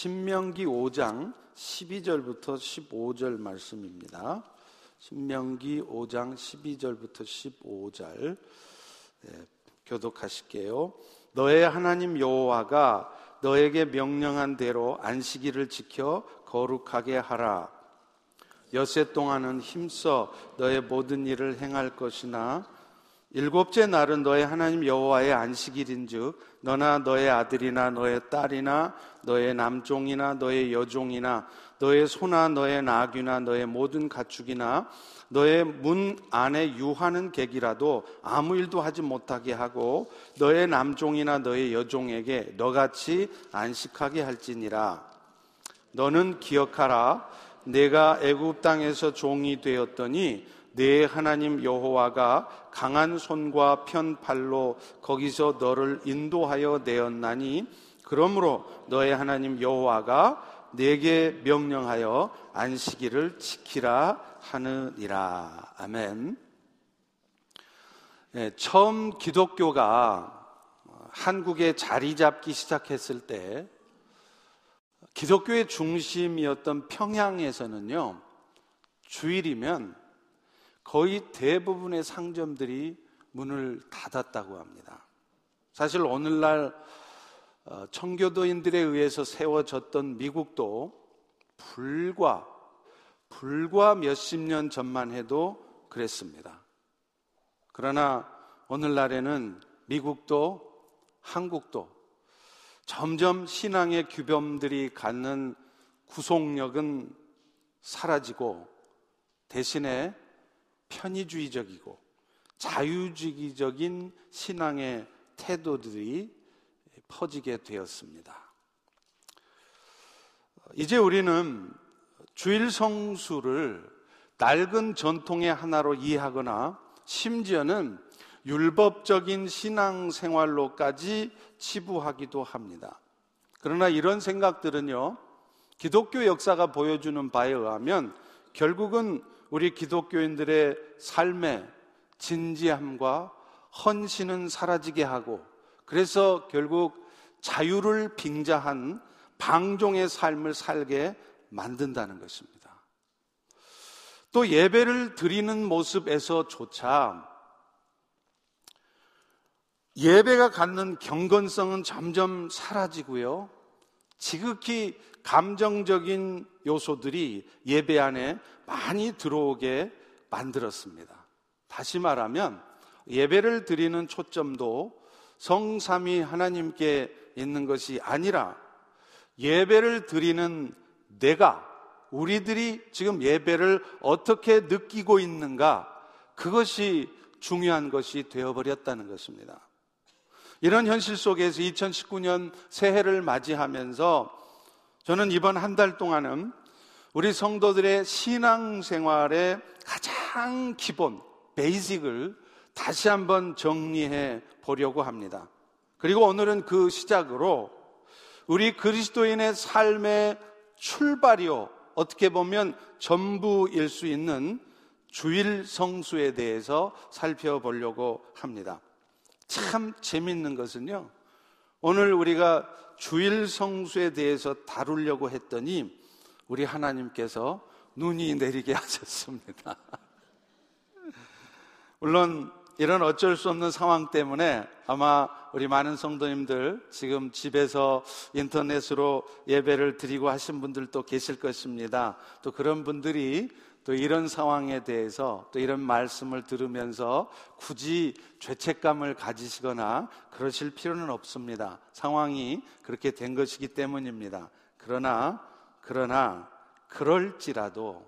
신명기 5장 12절부터 15절 말씀입니다. 신명기 5장 12절부터 15절 네, 교독하실게요. 너의 하나님 여호와가 너에게 명령한 대로 안식일을 지켜 거룩하게 하라. 여세 동안은 힘써 너의 모든 일을 행할 것이나 일곱째 날은 너의 하나님 여호와의 안식일인즉 너나 너의 아들이나 너의 딸이나 너의 남종이나 너의 여종이나 너의 소나 너의 나귀나 너의 모든 가축이나 너의 문 안에 유하는 객이라도 아무 일도 하지 못하게 하고 너의 남종이나 너의 여종에게 너같이 안식하게 할지니라. 너는 기억하라. 내가 애굽 땅에서 종이 되었더니 내 하나님 여호와가 강한 손과 편 팔로 거기서 너를 인도하여 내었나니 그러므로 너의 하나님 여호와가 내게 명령하여 안식일을 지키라 하느니라. 아멘. 네, 처음 기독교가 한국에 자리 잡기 시작했을 때 기독교의 중심이었던 평양에서는요, 주일이면 거의 대부분의 상점들이 문을 닫았다고 합니다. 사실 오늘날 어, 청교도인들에 의해서 세워졌던 미국도 불과 불과 몇십 년 전만 해도 그랬습니다. 그러나 오늘날에는 미국도 한국도 점점 신앙의 규범들이 갖는 구속력은 사라지고 대신에 편의주의적이고 자유주의적인 신앙의 태도들이 퍼지게 되었습니다. 이제 우리는 주일 성수를 낡은 전통의 하나로 이해하거나 심지어는 율법적인 신앙생활로까지 치부하기도 합니다. 그러나 이런 생각들은요, 기독교 역사가 보여주는 바에 의하면 결국은 우리 기독교인들의 삶의 진지함과 헌신은 사라지게 하고 그래서 결국 자유를 빙자한 방종의 삶을 살게 만든다는 것입니다. 또 예배를 드리는 모습에서조차 예배가 갖는 경건성은 점점 사라지고요. 지극히 감정적인 요소들이 예배 안에 많이 들어오게 만들었습니다. 다시 말하면 예배를 드리는 초점도 성삼이 하나님께 있는 것이 아니라 예배를 드리는 내가 우리들이 지금 예배를 어떻게 느끼고 있는가 그것이 중요한 것이 되어버렸다는 것입니다. 이런 현실 속에서 2019년 새해를 맞이하면서 저는 이번 한 달 동안은 우리 성도들의 신앙생활의 가장 기본, 베이직을 다시 한번 정리해 보려고 합니다. 그리고 오늘은 그 시작으로 우리 그리스도인의 삶의 출발이요. 어떻게 보면 전부일 수 있는 주일 성수에 대해서 살펴보려고 합니다. 참 재밌는 것은요. 오늘 우리가 주일 성수에 대해서 다루려고 했더니 우리 하나님께서 눈이 내리게 하셨습니다. 물론 이런 어쩔 수 없는 상황 때문에 아마 우리 많은 성도님들 지금 집에서 인터넷으로 예배를 드리고 하신 분들도 계실 것입니다. 또 그런 분들이 또 이런 상황에 대해서 또 이런 말씀을 들으면서 굳이 죄책감을 가지시거나 그러실 필요는 없습니다. 상황이 그렇게 된 것이기 때문입니다. 그러나 그러나 그럴지라도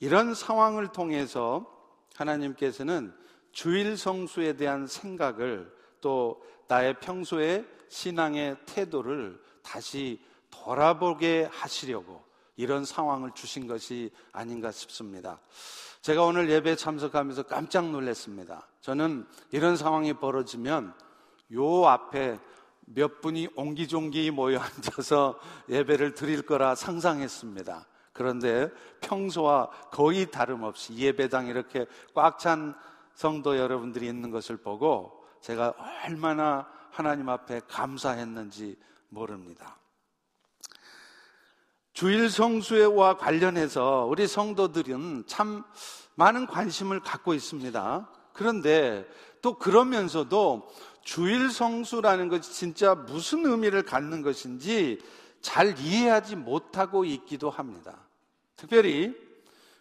이런 상황을 통해서 하나님께서는 주일 성수에 대한 생각을 또 나의 평소의 신앙의 태도를 다시 돌아보게 하시려고 이런 상황을 주신 것이 아닌가 싶습니다. 제가 오늘 예배 참석하면서 깜짝 놀랐습니다. 저는 이런 상황이 벌어지면 요 앞에 몇 분이 옹기종기 모여 앉아서 예배를 드릴 거라 상상했습니다. 그런데 평소와 거의 다름없이 예배당 이렇게 꽉 찬 성도 여러분들이 있는 것을 보고 제가 얼마나 하나님 앞에 감사했는지 모릅니다. 주일 성수와 관련해서 우리 성도들은 참 많은 관심을 갖고 있습니다. 그런데 또 그러면서도 주일 성수라는 것이 진짜 무슨 의미를 갖는 것인지 잘 이해하지 못하고 있기도 합니다. 특별히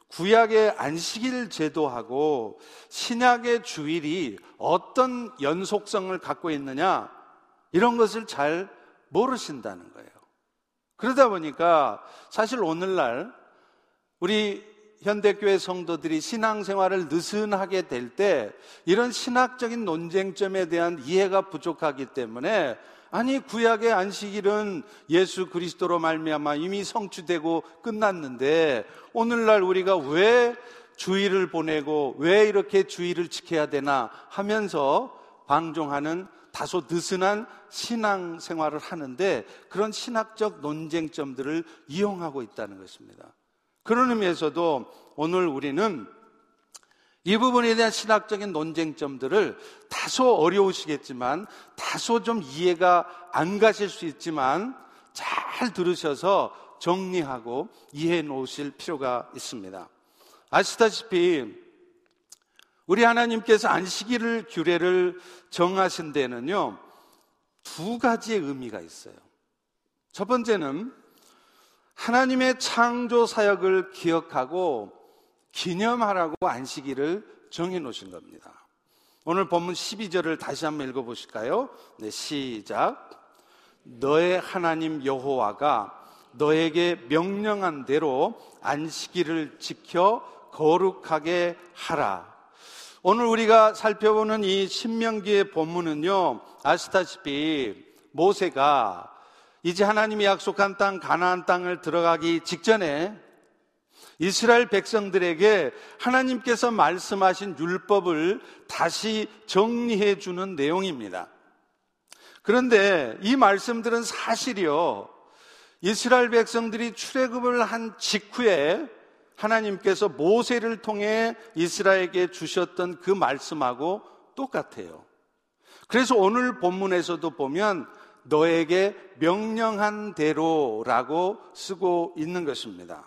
구약의 안식일 제도하고 신약의 주일이 어떤 연속성을 갖고 있느냐 이런 것을 잘 모르신다는 거예요. 그러다 보니까 사실 오늘날 우리 현대교회 성도들이 신앙생활을 느슨하게 될 때 이런 신학적인 논쟁점에 대한 이해가 부족하기 때문에 아니 구약의 안식일은 예수 그리스도로 말미암아 이미 성취되고 끝났는데 오늘날 우리가 왜 주일을 보내고 왜 이렇게 주일을 지켜야 되나 하면서 방종하는 다소 느슨한 신앙 생활을 하는데 그런 신학적 논쟁점들을 이용하고 있다는 것입니다. 그런 의미에서도 오늘 우리는 이 부분에 대한 신학적인 논쟁점들을 다소 어려우시겠지만, 다소 좀 이해가 안 가실 수 있지만, 잘 들으셔서 정리하고 이해해 놓으실 필요가 있습니다. 아시다시피, 우리 하나님께서 안식일을 규례를 정하신 데는요, 두 가지의 의미가 있어요. 첫 번째는 하나님의 창조 사역을 기억하고 기념하라고 안식일을 정해 놓으신 겁니다. 오늘 본문 12절을 다시 한번 읽어 보실까요? 네, 시작. 너의 하나님 여호와가 너에게 명령한 대로 안식일을 지켜 거룩하게 하라. 오늘 우리가 살펴보는 이 신명기의 본문은요, 아시다시피 모세가 이제 하나님이 약속한 땅 가나안 땅을 들어가기 직전에 이스라엘 백성들에게 하나님께서 말씀하신 율법을 다시 정리해 주는 내용입니다. 그런데 이 말씀들은 사실이요. 이스라엘 백성들이 출애굽을 한 직후에 하나님께서 모세를 통해 이스라엘에게 주셨던 그 말씀하고 똑같아요. 그래서 오늘 본문에서도 보면 너에게 명령한 대로라고 쓰고 있는 것입니다.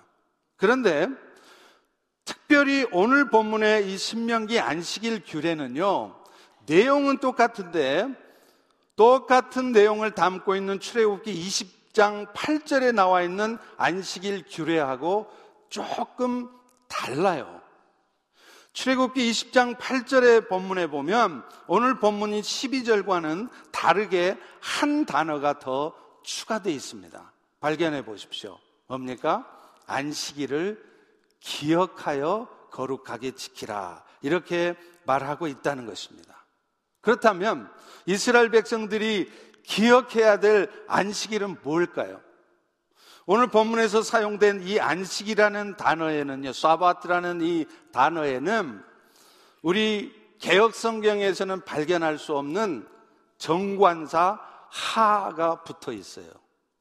그런데 특별히 오늘 본문의 이 신명기 안식일 규례는요, 내용은 똑같은데 똑같은 내용을 담고 있는 출애굽기 20장 8절에 나와 있는 안식일 규례하고 조금 달라요. 출애굽기 20장 8절의 본문에 보면 오늘 본문인 12절과는 다르게 한 단어가 더 추가되어 있습니다. 발견해 보십시오. 뭡니까? 안식일을 기억하여 거룩하게 지키라. 이렇게 말하고 있다는 것입니다. 그렇다면 이스라엘 백성들이 기억해야 될 안식일은 뭘까요? 오늘 본문에서 사용된 이 안식이라는 단어에는요, 사바트라는 이 단어에는 우리 개혁 성경에서는 발견할 수 없는 정관사 하가 붙어 있어요.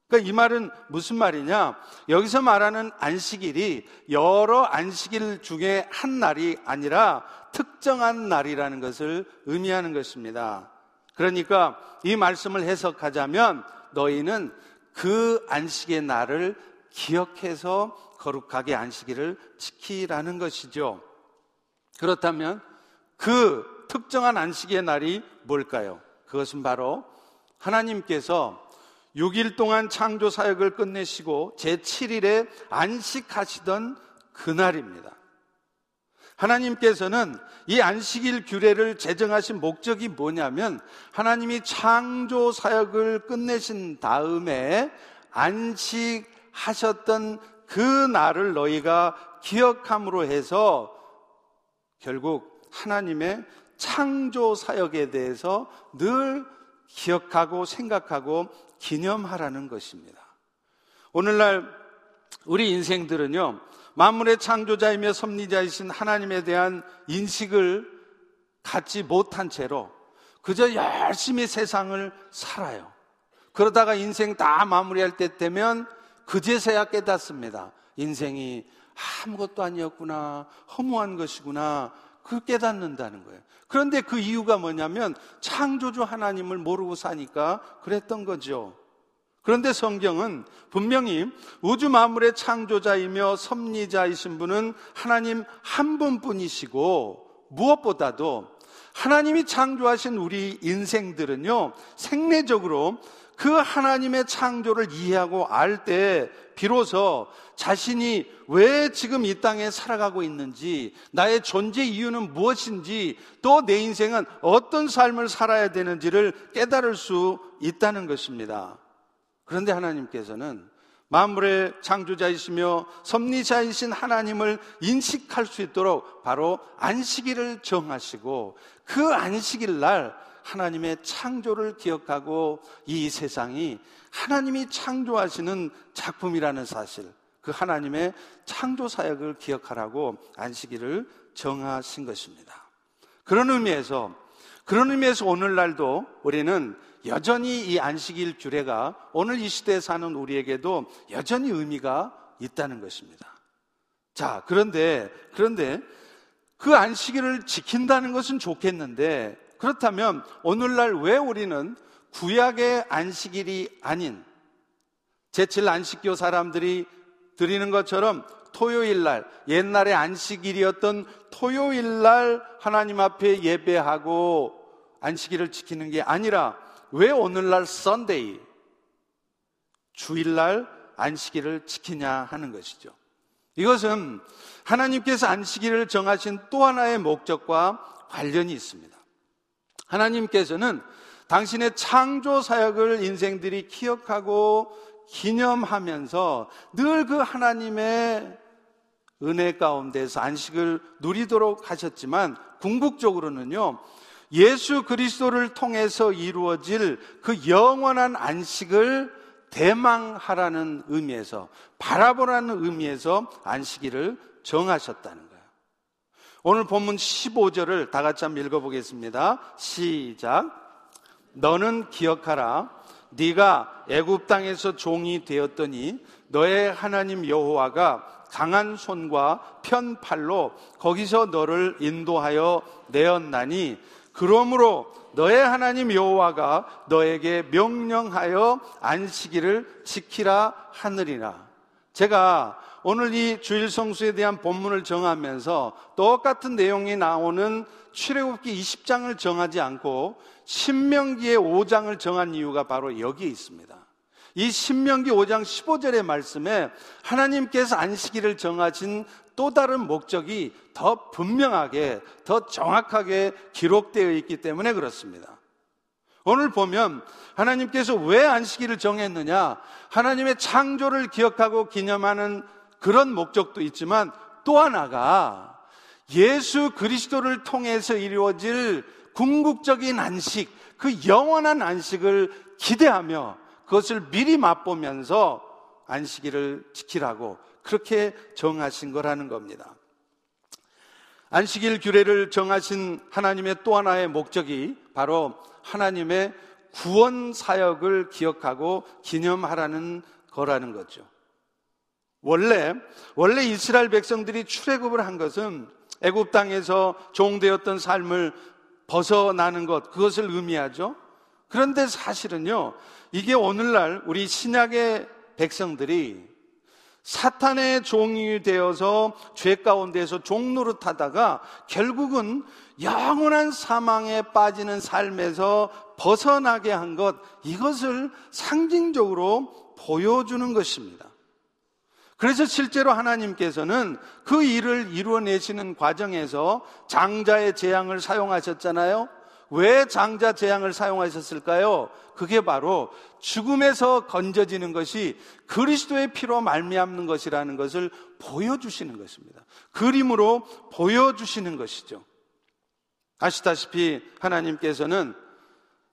그러니까 이 말은 무슨 말이냐? 여기서 말하는 안식일이 여러 안식일 중에 한 날이 아니라 특정한 날이라는 것을 의미하는 것입니다. 그러니까 이 말씀을 해석하자면 너희는 그 안식의 날을 기억해서 거룩하게 안식일을 지키라는 것이죠. 그렇다면 그 특정한 안식의 날이 뭘까요? 그것은 바로 하나님께서 6일 동안 창조 사역을 끝내시고 제7일에 안식하시던 그날입니다. 하나님께서는 이 안식일 규례를 제정하신 목적이 뭐냐면 하나님이 창조 사역을 끝내신 다음에 안식하셨던 그 날을 너희가 기억함으로 해서 결국 하나님의 창조 사역에 대해서 늘 기억하고 생각하고 기념하라는 것입니다. 오늘날 우리 인생들은요, 만물의 창조자이며 섭리자이신 하나님에 대한 인식을 갖지 못한 채로 그저 열심히 세상을 살아요. 그러다가 인생 다 마무리할 때 되면 그제서야 깨닫습니다. 인생이 아무것도 아니었구나, 허무한 것이구나, 그 깨닫는다는 거예요. 그런데 그 이유가 뭐냐면 창조주 하나님을 모르고 사니까 그랬던 거죠. 그런데 성경은 분명히 우주 만물의 창조자이며 섭리자이신 분은 하나님 한 분뿐이시고 무엇보다도 하나님이 창조하신 우리 인생들은요, 생내적으로 그 하나님의 창조를 이해하고 알 때 비로소 자신이 왜 지금 이 땅에 살아가고 있는지, 나의 존재 이유는 무엇인지, 또 내 인생은 어떤 삶을 살아야 되는지를 깨달을 수 있다는 것입니다. 그런데 하나님께서는 만물의 창조자이시며 섭리자이신 하나님을 인식할 수 있도록 바로 안식일을 정하시고 그 안식일 날 하나님의 창조를 기억하고 이 세상이 하나님이 창조하시는 작품이라는 사실, 그 하나님의 창조 사역을 기억하라고 안식일을 정하신 것입니다. 그런 의미에서 그런 의미에서 오늘날도 우리는 여전히 이 안식일 규례가 오늘 이 시대에 사는 우리에게도 여전히 의미가 있다는 것입니다. 자, 그런데, 그런데 그 안식일을 지킨다는 것은 좋겠는데 그렇다면 오늘날 왜 우리는 구약의 안식일이 아닌 제칠 안식교 사람들이 드리는 것처럼 토요일 날, 옛날의 안식일이었던 토요일 날 하나님 앞에 예배하고 안식일을 지키는 게 아니라 왜 오늘날 썬데이, 주일날 안식일을 지키냐 하는 것이죠. 이것은 하나님께서 안식일을 정하신 또 하나의 목적과 관련이 있습니다. 하나님께서는 당신의 창조 사역을 인생들이 기억하고 기념하면서 늘 그 하나님의 은혜 가운데서 안식을 누리도록 하셨지만 궁극적으로는요, 예수 그리스도를 통해서 이루어질 그 영원한 안식을 대망하라는 의미에서 바라보라는 의미에서 안식일을 정하셨다는 거예요. 오늘 본문 15절을 다 같이 한번 읽어보겠습니다. 시작. 너는 기억하라. 네가 애굽 땅에서 종이 되었더니 너의 하나님 여호와가 강한 손과 편 팔로 거기서 너를 인도하여 내었나니 그러므로 너의 하나님 여호와가 너에게 명령하여 안식일을 지키라 하느리라. 제가 오늘 이 주일 성수에 대한 본문을 정하면서 똑같은 내용이 나오는 출애굽기 20장을 정하지 않고 신명기의 5장을 정한 이유가 바로 여기에 있습니다. 이 신명기 5장 15절의 말씀에 하나님께서 안식일을 정하신 또 다른 목적이 더 분명하게, 더 정확하게 기록되어 있기 때문에 그렇습니다. 오늘 보면 하나님께서 왜 안식일을 정했느냐? 하나님의 창조를 기억하고 기념하는 그런 목적도 있지만 또 하나가 예수 그리스도를 통해서 이루어질 궁극적인 안식, 그 영원한 안식을 기대하며 그것을 미리 맛보면서 안식일을 지키라고 그렇게 정하신 거라는 겁니다. 안식일 규례를 정하신 하나님의 또 하나의 목적이 바로 하나님의 구원 사역을 기억하고 기념하라는 거라는 거죠. 원래 원래 이스라엘 백성들이 출애굽을 한 것은 애굽 땅에서 종되었던 삶을 벗어나는 것 그것을 의미하죠. 그런데 사실은요. 이게 오늘날 우리 신약의 백성들이 사탄의 종이 되어서 죄 가운데서 종노릇 하다가 결국은 영원한 사망에 빠지는 삶에서 벗어나게 한 것, 이것을 상징적으로 보여주는 것입니다. 그래서 실제로 하나님께서는 그 일을 이루어내시는 과정에서 장자의 재앙을 사용하셨잖아요. 왜 장자 재앙을 사용하셨을까요? 그게 바로 죽음에서 건져지는 것이 그리스도의 피로 말미암는 것이라는 것을 보여주시는 것입니다. 그림으로 보여주시는 것이죠. 아시다시피 하나님께서는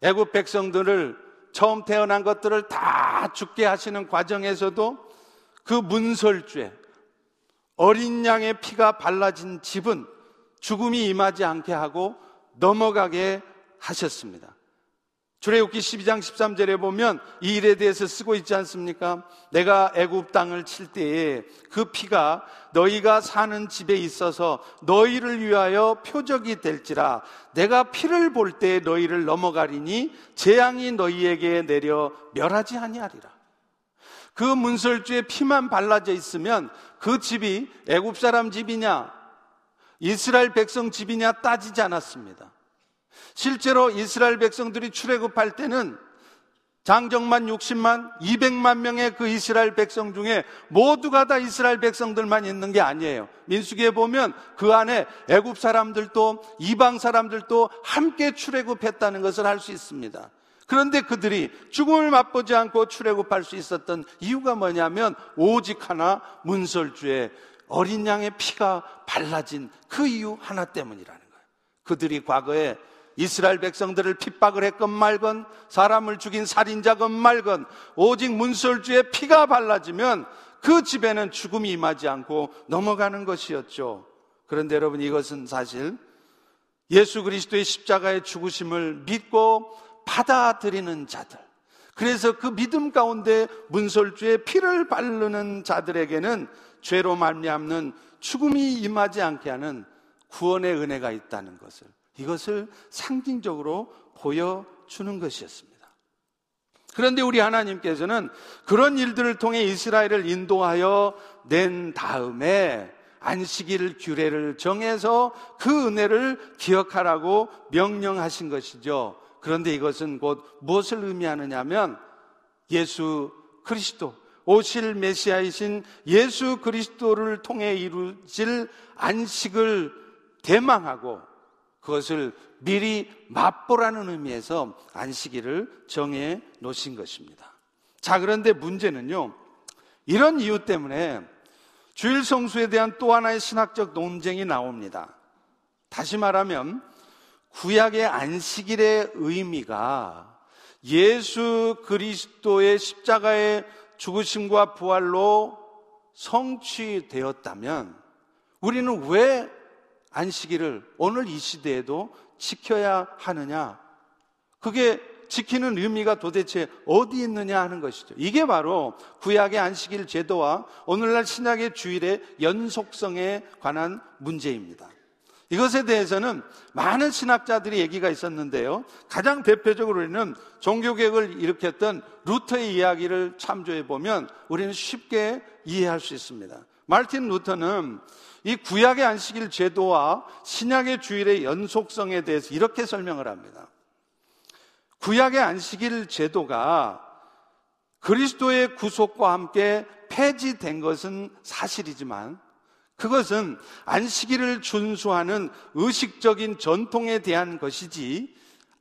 애굽 백성들을 처음 태어난 것들을 다 죽게 하시는 과정에서도 그 문설주에 어린 양의 피가 발라진 집은 죽음이 임하지 않게 하고 넘어가게 하셨습니다. 출애굽기 12장 13절에 보면 이 일에 대해서 쓰고 있지 않습니까? 내가 애굽 땅을 칠 때에 그 피가 너희가 사는 집에 있어서 너희를 위하여 표적이 될지라 내가 피를 볼 때 너희를 넘어가리니 재앙이 너희에게 내려 멸하지 아니하리라. 그 문설주에 피만 발라져 있으면 그 집이 애굽 사람 집이냐 이스라엘 백성 집이냐 따지지 않았습니다. 실제로 이스라엘 백성들이 출애굽할 때는 장정만 60만, 200만 명의 그 이스라엘 백성 중에 모두가 다 이스라엘 백성들만 있는 게 아니에요. 민수기에 보면 그 안에 애굽 사람들도 이방 사람들도 함께 출애굽했다는 것을 알 수 있습니다. 그런데 그들이 죽음을 맛보지 않고 출애굽할 수 있었던 이유가 뭐냐면 오직 하나 문설주에 어린 양의 피가 발라진 그 이유 하나 때문이라는 거예요. 그들이 과거에 이스라엘 백성들을 핍박을 했건 말건 사람을 죽인 살인자건 말건 오직 문설주에 피가 발라지면 그 집에는 죽음이 임하지 않고 넘어가는 것이었죠. 그런데 여러분 이것은 사실 예수 그리스도의 십자가의 죽으심을 믿고 받아들이는 자들. 그래서 그 믿음 가운데 문설주에 피를 바르는 자들에게는 죄로 말미암는 죽음이 임하지 않게 하는 구원의 은혜가 있다는 것을 이것을 상징적으로 보여주는 것이었습니다. 그런데 우리 하나님께서는 그런 일들을 통해 이스라엘을 인도하여 낸 다음에 안식일 규례를 정해서 그 은혜를 기억하라고 명령하신 것이죠. 그런데 이것은 곧 무엇을 의미하느냐면 예수 그리스도, 오실 메시아이신 예수 그리스도를 통해 이루어질 안식을 대망하고 그것을 미리 맛보라는 의미에서 안식일을 정해 놓으신 것입니다. 자, 그런데 문제는요, 이런 이유 때문에 주일 성수에 대한 또 하나의 신학적 논쟁이 나옵니다. 다시 말하면, 구약의 안식일의 의미가 예수 그리스도의 십자가의 죽으심과 부활로 성취되었다면 우리는 왜 안식일을 오늘 이 시대에도 지켜야 하느냐? 그게 지키는 의미가 도대체 어디 있느냐 하는 것이죠. 이게 바로 구약의 안식일 제도와 오늘날 신약의 주일의 연속성에 관한 문제입니다. 이것에 대해서는 많은 신학자들이 얘기가 있었는데요. 가장 대표적으로는 종교개혁을 일으켰던 루터의 이야기를 참조해 보면 우리는 쉽게 이해할 수 있습니다. 말틴 루터는 이 구약의 안식일 제도와 신약의 주일의 연속성에 대해서 이렇게 설명을 합니다. 구약의 안식일 제도가 그리스도의 구속과 함께 폐지된 것은 사실이지만 그것은 안식일을 준수하는 의식적인 전통에 대한 것이지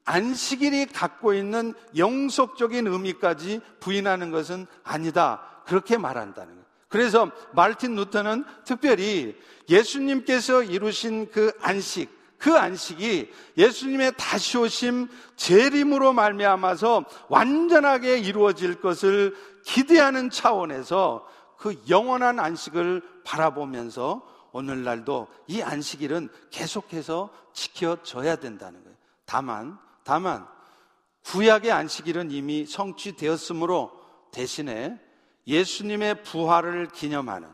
안식일이 갖고 있는 영속적인 의미까지 부인하는 것은 아니다. 그렇게 말한다는 거예요. 그래서 말틴 루터는 특별히 예수님께서 이루신 그 안식, 그 안식이 예수님의 다시 오심 재림으로 말미암아서 완전하게 이루어질 것을 기대하는 차원에서 그 영원한 안식을 바라보면서 오늘날도 이 안식일은 계속해서 지켜져야 된다는 거예요. 다만, 다만, 구약의 안식일은 이미 성취되었으므로 대신에 예수님의 부활을 기념하는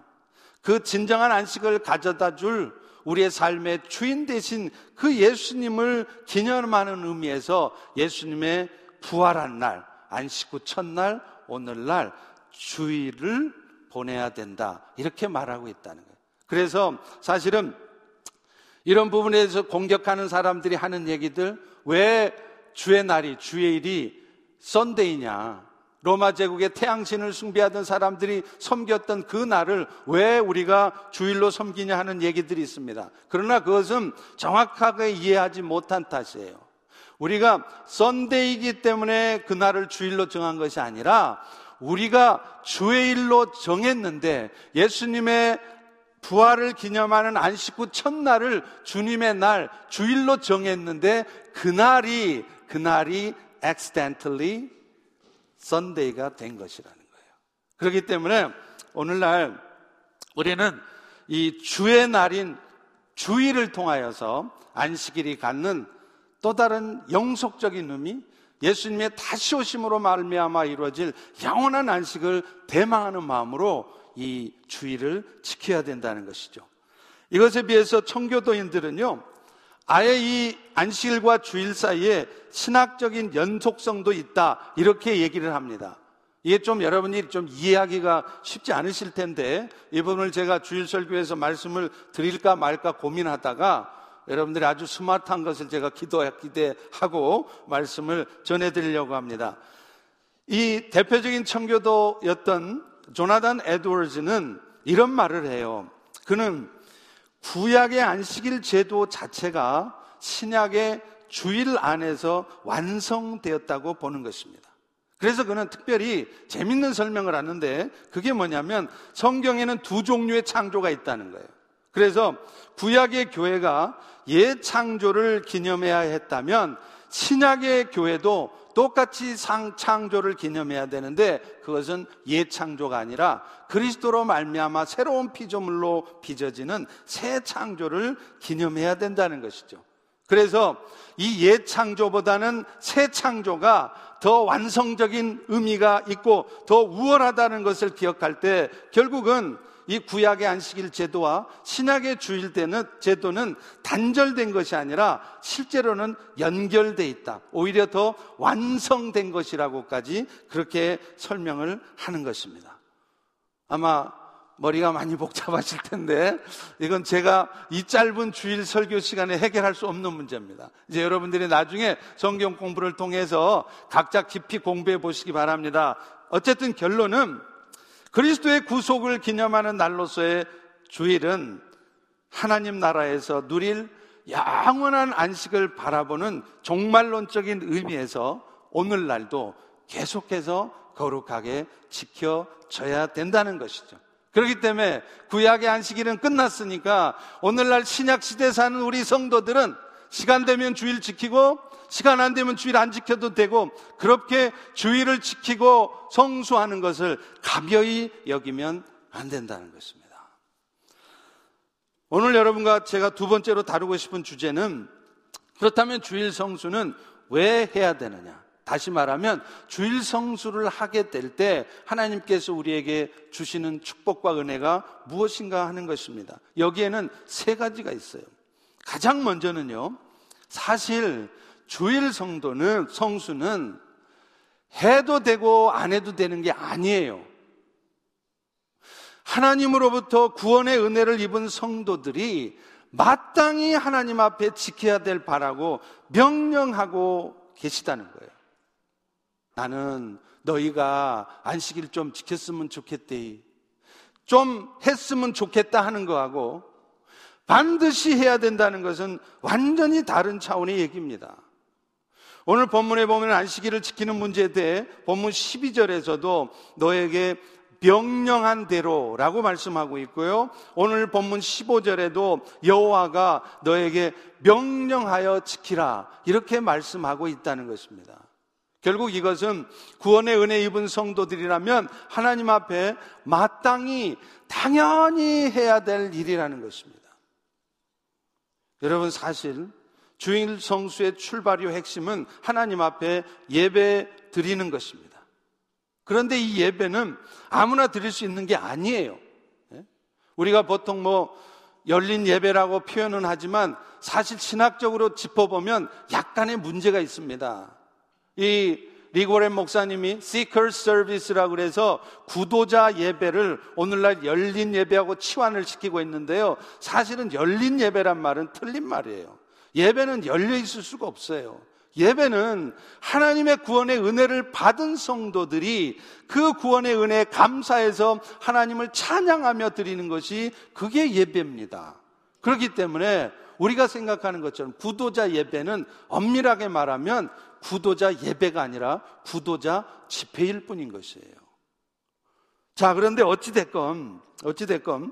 그 진정한 안식을 가져다 줄 우리의 삶의 주인 대신 그 예수님을 기념하는 의미에서 예수님의 부활한 날, 안식 후 첫날, 오늘날 주일을 보내야 된다. 이렇게 말하고 있다는 거예요. 그래서 사실은 이런 부분에 대해서 공격하는 사람들이 하는 얘기들, 왜 주의 날이, 주의 일이 썬데이냐. 로마 제국의 태양신을 숭배하던 사람들이 섬겼던 그 날을 왜 우리가 주일로 섬기냐 하는 얘기들이 있습니다. 그러나 그것은 정확하게 이해하지 못한 탓이에요. 우리가 썬데이기 때문에 그 날을 주일로 정한 것이 아니라 우리가 주의 일로 정했는데 예수님의 부활을 기념하는 안식 후 첫날을 주님의 날, 주일로 정했는데 그날이, 그날이 accidentally Sunday가 된 것이라는 거예요. 그렇기 때문에 오늘날 우리는 이 주의 날인 주일을 통하여서 안식일이 갖는 또 다른 영속적인 의미, 예수님의 다시 오심으로 말미암아 이루어질 영원한 안식을 대망하는 마음으로 이 주일을 지켜야 된다는 것이죠. 이것에 비해서 청교도인들은요, 아예 이 안식일과 주일 사이에 신학적인 연속성도 있다. 이렇게 얘기를 합니다. 이게 좀 여러분이 좀 이해하기가 쉽지 않으실 텐데 이 부분을 제가 주일 설교에서 말씀을 드릴까 말까 고민하다가 여러분들이 아주 스마트한 것을 제가 기도, 기대하고 말씀을 전해드리려고 합니다. 이 대표적인 청교도였던 조나단 에드워즈는 이런 말을 해요. 그는 구약의 안식일 제도 자체가 신약의 주일 안에서 완성되었다고 보는 것입니다. 그래서 그는 특별히 재밌는 설명을 하는데 그게 뭐냐면 성경에는 두 종류의 창조가 있다는 거예요. 그래서 구약의 교회가 옛 창조를 기념해야 했다면 신약의 교회도 똑같이 상 창조를 기념해야 되는데 그것은 옛 창조가 아니라 그리스도로 말미암아 새로운 피조물로 빚어지는 새 창조를 기념해야 된다는 것이죠. 그래서 이 옛 창조보다는 새 창조가 더 완성적인 의미가 있고 더 우월하다는 것을 기억할 때 결국은 이 구약의 안식일 제도와 신약의 주일 때는 제도는 단절된 것이 아니라 실제로는 연결돼 있다. 오히려 더 완성된 것이라고까지 그렇게 설명을 하는 것입니다. 아마 머리가 많이 복잡하실 텐데 이건 제가 이 짧은 주일 설교 시간에 해결할 수 없는 문제입니다. 이제 여러분들이 나중에 성경 공부를 통해서 각자 깊이 공부해 보시기 바랍니다. 어쨌든 결론은 그리스도의 구속을 기념하는 날로서의 주일은 하나님 나라에서 누릴 영원한 안식을 바라보는 종말론적인 의미에서 오늘날도 계속해서 거룩하게 지켜져야 된다는 것이죠. 그렇기 때문에 구약의 안식일은 끝났으니까 오늘날 신약 시대 사는 우리 성도들은 시간 되면 주일 지키고 시간 안 되면 주일 안 지켜도 되고 그렇게 주일을 지키고 성수하는 것을 가벼이 여기면 안 된다는 것입니다. 오늘 여러분과 제가 두 번째로 다루고 싶은 주제는 그렇다면 주일 성수는 왜 해야 되느냐? 다시 말하면 주일 성수를 하게 될 때 하나님께서 우리에게 주시는 축복과 은혜가 무엇인가 하는 것입니다. 여기에는 세 가지가 있어요. 가장 먼저는요. 사실 주일 성도는 성수는 해도 되고 안 해도 되는 게 아니에요. 하나님으로부터 구원의 은혜를 입은 성도들이 마땅히 하나님 앞에 지켜야 될 바라고 명령하고 계시다는 거예요. 나는 너희가 안식일 좀 지켰으면 좋겠대. 좀 했으면 좋겠다 하는 거하고 반드시 해야 된다는 것은 완전히 다른 차원의 얘기입니다. 오늘 본문에 보면 안식일을 지키는 문제에 대해 본문 12절에서도 너에게 명령한 대로라고 말씀하고 있고요. 오늘 본문 15절에도 여호와가 너에게 명령하여 지키라 이렇게 말씀하고 있다는 것입니다. 결국 이것은 구원의 은혜 입은 성도들이라면 하나님 앞에 마땅히 당연히 해야 될 일이라는 것입니다. 여러분 사실 주일 성수의 출발이 핵심은 하나님 앞에 예배 드리는 것입니다. 그런데 이 예배는 아무나 드릴 수 있는 게 아니에요. 예? 우리가 보통 뭐 열린 예배라고 표현은 하지만 사실 신학적으로 짚어보면 약간의 문제가 있습니다. 이 리고렌 목사님이 Seeker Service라고 그래서 구도자 예배를 오늘날 열린 예배하고 치환을 시키고 있는데요. 사실은 열린 예배란 말은 틀린 말이에요. 예배는 열려 있을 수가 없어요. 예배는 하나님의 구원의 은혜를 받은 성도들이 그 구원의 은혜에 감사해서 하나님을 찬양하며 드리는 것이 그게 예배입니다. 그렇기 때문에 우리가 생각하는 것처럼 구도자 예배는 엄밀하게 말하면 구도자 예배가 아니라 구도자 집회일 뿐인 것이에요. 자, 그런데 어찌됐건, 어찌됐건,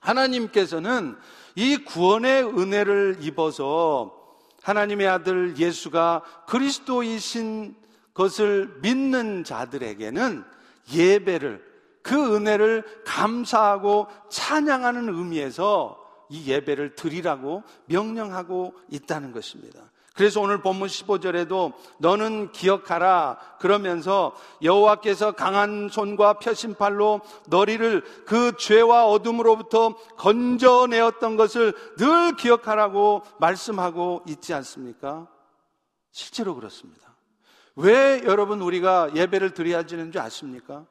하나님께서는 이 구원의 은혜를 입어서 하나님의 아들 예수가 그리스도이신 것을 믿는 자들에게는 예배를 그 은혜를 감사하고 찬양하는 의미에서 이 예배를 드리라고 명령하고 있다는 것입니다. 그래서 오늘 본문 15절에도 너는 기억하라 그러면서 여호와께서 강한 손과 펴신 팔로 너희를 그 죄와 어둠으로부터 건져내었던 것을 늘 기억하라고 말씀하고 있지 않습니까? 실제로 그렇습니다. 왜 여러분 우리가 예배를 드려야 하는 줄 아십니까?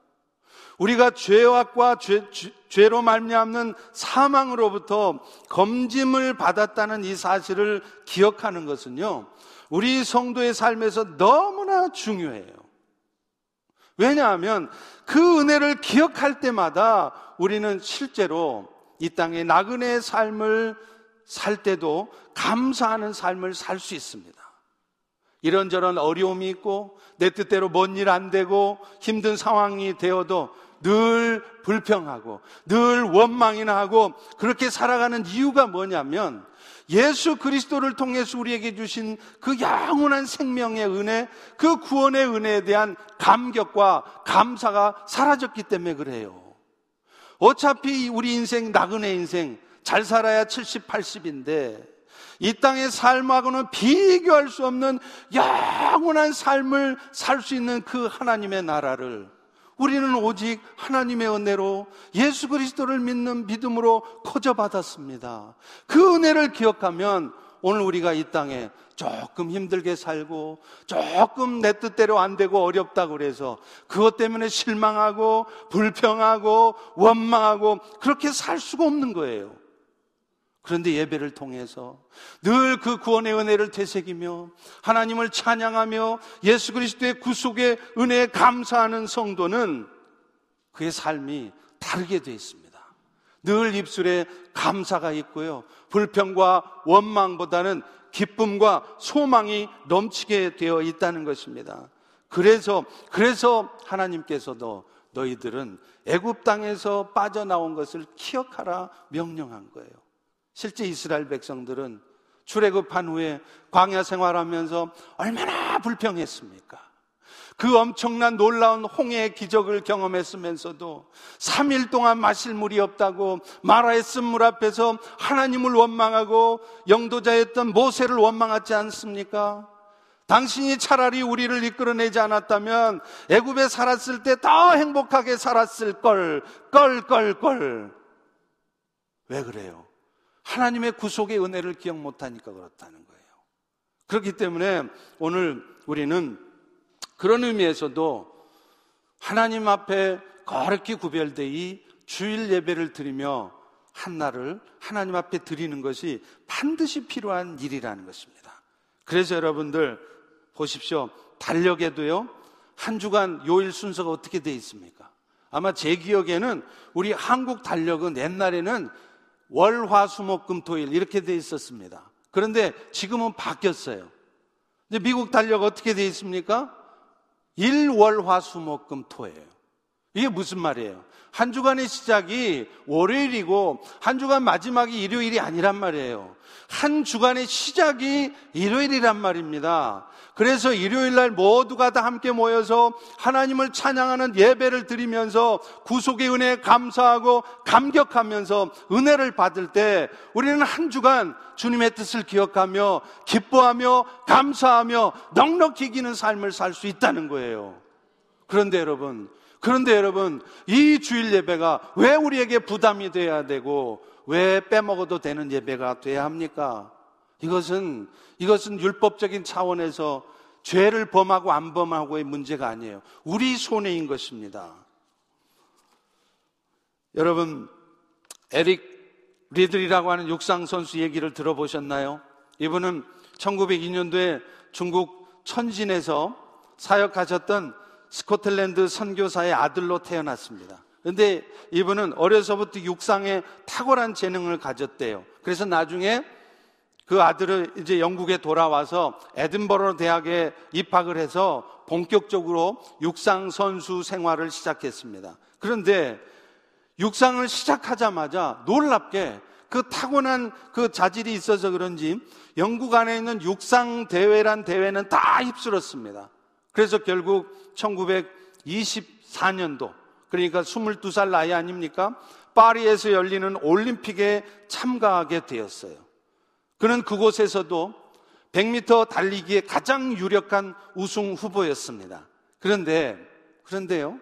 우리가 죄악과 죄, 죄 로 말미암는 사망으로부터 검짐을 받았다는 이 사실을 기억하는 것은요. 우리 성도의 삶에서 너무나 중요해요. 왜냐하면 그 은혜를 기억할 때마다 우리는 실제로 이 땅의 나그네의 삶을 살 때도 감사하는 삶을 살 수 있습니다. 이런저런 어려움이 있고 내 뜻대로 뭔 일 안 되고 힘든 상황이 되어도 늘 불평하고 늘 원망이나 하고 그렇게 살아가는 이유가 뭐냐면 예수 그리스도를 통해서 우리에게 주신 그 영원한 생명의 은혜, 그 구원의 은혜에 대한 감격과 감사가 사라졌기 때문에 그래요. 어차피 우리 인생, 나그네 인생, 잘 살아야 70, 80인데, 이 땅의 삶하고는 비교할 수 없는 영원한 삶을 살 수 있는 그 하나님의 나라를 우리는 오직 하나님의 은혜로 예수 그리스도를 믿는 믿음으로 거저받았습니다. 그 은혜를 기억하면 오늘 우리가 이 땅에 조금 힘들게 살고 조금 내 뜻대로 안 되고 어렵다고 그래서 그것 때문에 실망하고 불평하고 원망하고 그렇게 살 수가 없는 거예요. 그런데 예배를 통해서 늘 그 구원의 은혜를 되새기며 하나님을 찬양하며 예수 그리스도의 구속의 은혜에 감사하는 성도는 그의 삶이 다르게 되어 있습니다. 늘 입술에 감사가 있고요. 불평과 원망보다는 기쁨과 소망이 넘치게 되어 있다는 것입니다. 그래서 그래서 하나님께서도 너희들은 애굽 땅에서 빠져나온 것을 기억하라 명령한 거예요. 실제 이스라엘 백성들은 출애굽한 후에 광야 생활하면서 얼마나 불평했습니까? 그 엄청난 놀라운 홍해의 기적을 경험했으면서도 3일 동안 마실 물이 없다고 마라의 쓴물 앞에서 하나님을 원망하고 영도자였던 모세를 원망하지 않습니까? 당신이 차라리 우리를 이끌어내지 않았다면 애굽에 살았을 때 더 행복하게 살았을 걸, 걸, 걸, 걸. 왜 그래요? 하나님의 구속의 은혜를 기억 못하니까 그렇다는 거예요. 그렇기 때문에 오늘 우리는 그런 의미에서도 하나님 앞에 거룩히 구별되이 주일 예배를 드리며 한날을 하나님 앞에 드리는 것이 반드시 필요한 일이라는 것입니다. 그래서 여러분들 보십시오. 달력에도요, 한 주간 요일 순서가 어떻게 되어 있습니까? 아마 제 기억에는 우리 한국 달력은 옛날에는 월, 화, 수, 목, 금, 토, 일 이렇게 돼 있었습니다. 그런데 지금은 바뀌었어요. 근데 미국 달력 어떻게 돼 있습니까? 일, 월, 화, 수, 목, 금, 토예요. 이게 무슨 말이에요? 한 주간의 시작이 월요일이고 한 주간 마지막이 일요일이 아니란 말이에요. 한 주간의 시작이 일요일이란 말입니다. 그래서 일요일 날 모두가 다 함께 모여서 하나님을 찬양하는 예배를 드리면서 구속의 은혜에 감사하고 감격하면서 은혜를 받을 때 우리는 한 주간 주님의 뜻을 기억하며 기뻐하며 감사하며 넉넉히 이기는 삶을 살 수 있다는 거예요. 그런데 여러분, 그런데 여러분, 이 주일 예배가 왜 우리에게 부담이 돼야 되고 왜 빼먹어도 되는 예배가 돼야 합니까? 이것은 이것은 율법적인 차원에서 죄를 범하고 안 범하고의 문제가 아니에요. 우리 손해인 것입니다. 여러분, 에릭 리들이라고 하는 육상 선수 얘기를 들어보셨나요? 이분은 1902년도에 중국 천진에서 사역하셨던 스코틀랜드 선교사의 아들로 태어났습니다. 그런데 이분은 어려서부터 육상에 탁월한 재능을 가졌대요. 그래서 나중에 그 아들을 이제 영국에 돌아와서 에든버러 대학에 입학을 해서 본격적으로 육상 선수 생활을 시작했습니다. 그런데 육상을 시작하자마자 놀랍게 그 타고난 그 자질이 있어서 그런지 영국 안에 있는 육상 대회란 대회는 다 휩쓸었습니다. 그래서 결국 1924년도 그러니까 22살 나이 아닙니까? 파리에서 열리는 올림픽에 참가하게 되었어요. 그는 그곳에서도 100m 달리기에 가장 유력한 우승 후보였습니다. 그런데, 그런데요.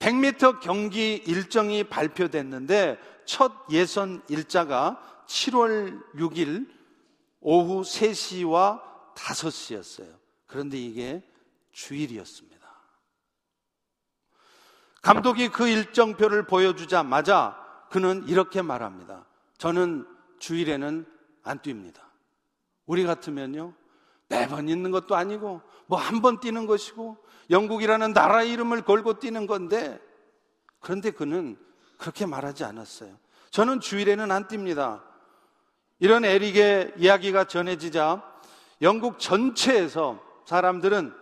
100m 경기 일정이 발표됐는데 첫 예선 일자가 7월 6일 오후 3시와 5시였어요. 그런데 이게 주일이었습니다. 감독이 그 일정표를 보여주자마자 그는 이렇게 말합니다. 저는 주일에는 안 뜁니다. 우리 같으면요, 매번 있는 것도 아니고, 뭐 한 번 뛰는 것이고, 영국이라는 나라 이름을 걸고 뛰는 건데, 그런데 그는 그렇게 말하지 않았어요. 저는 주일에는 안 뜁니다. 이런 에릭의 이야기가 전해지자 영국 전체에서 사람들은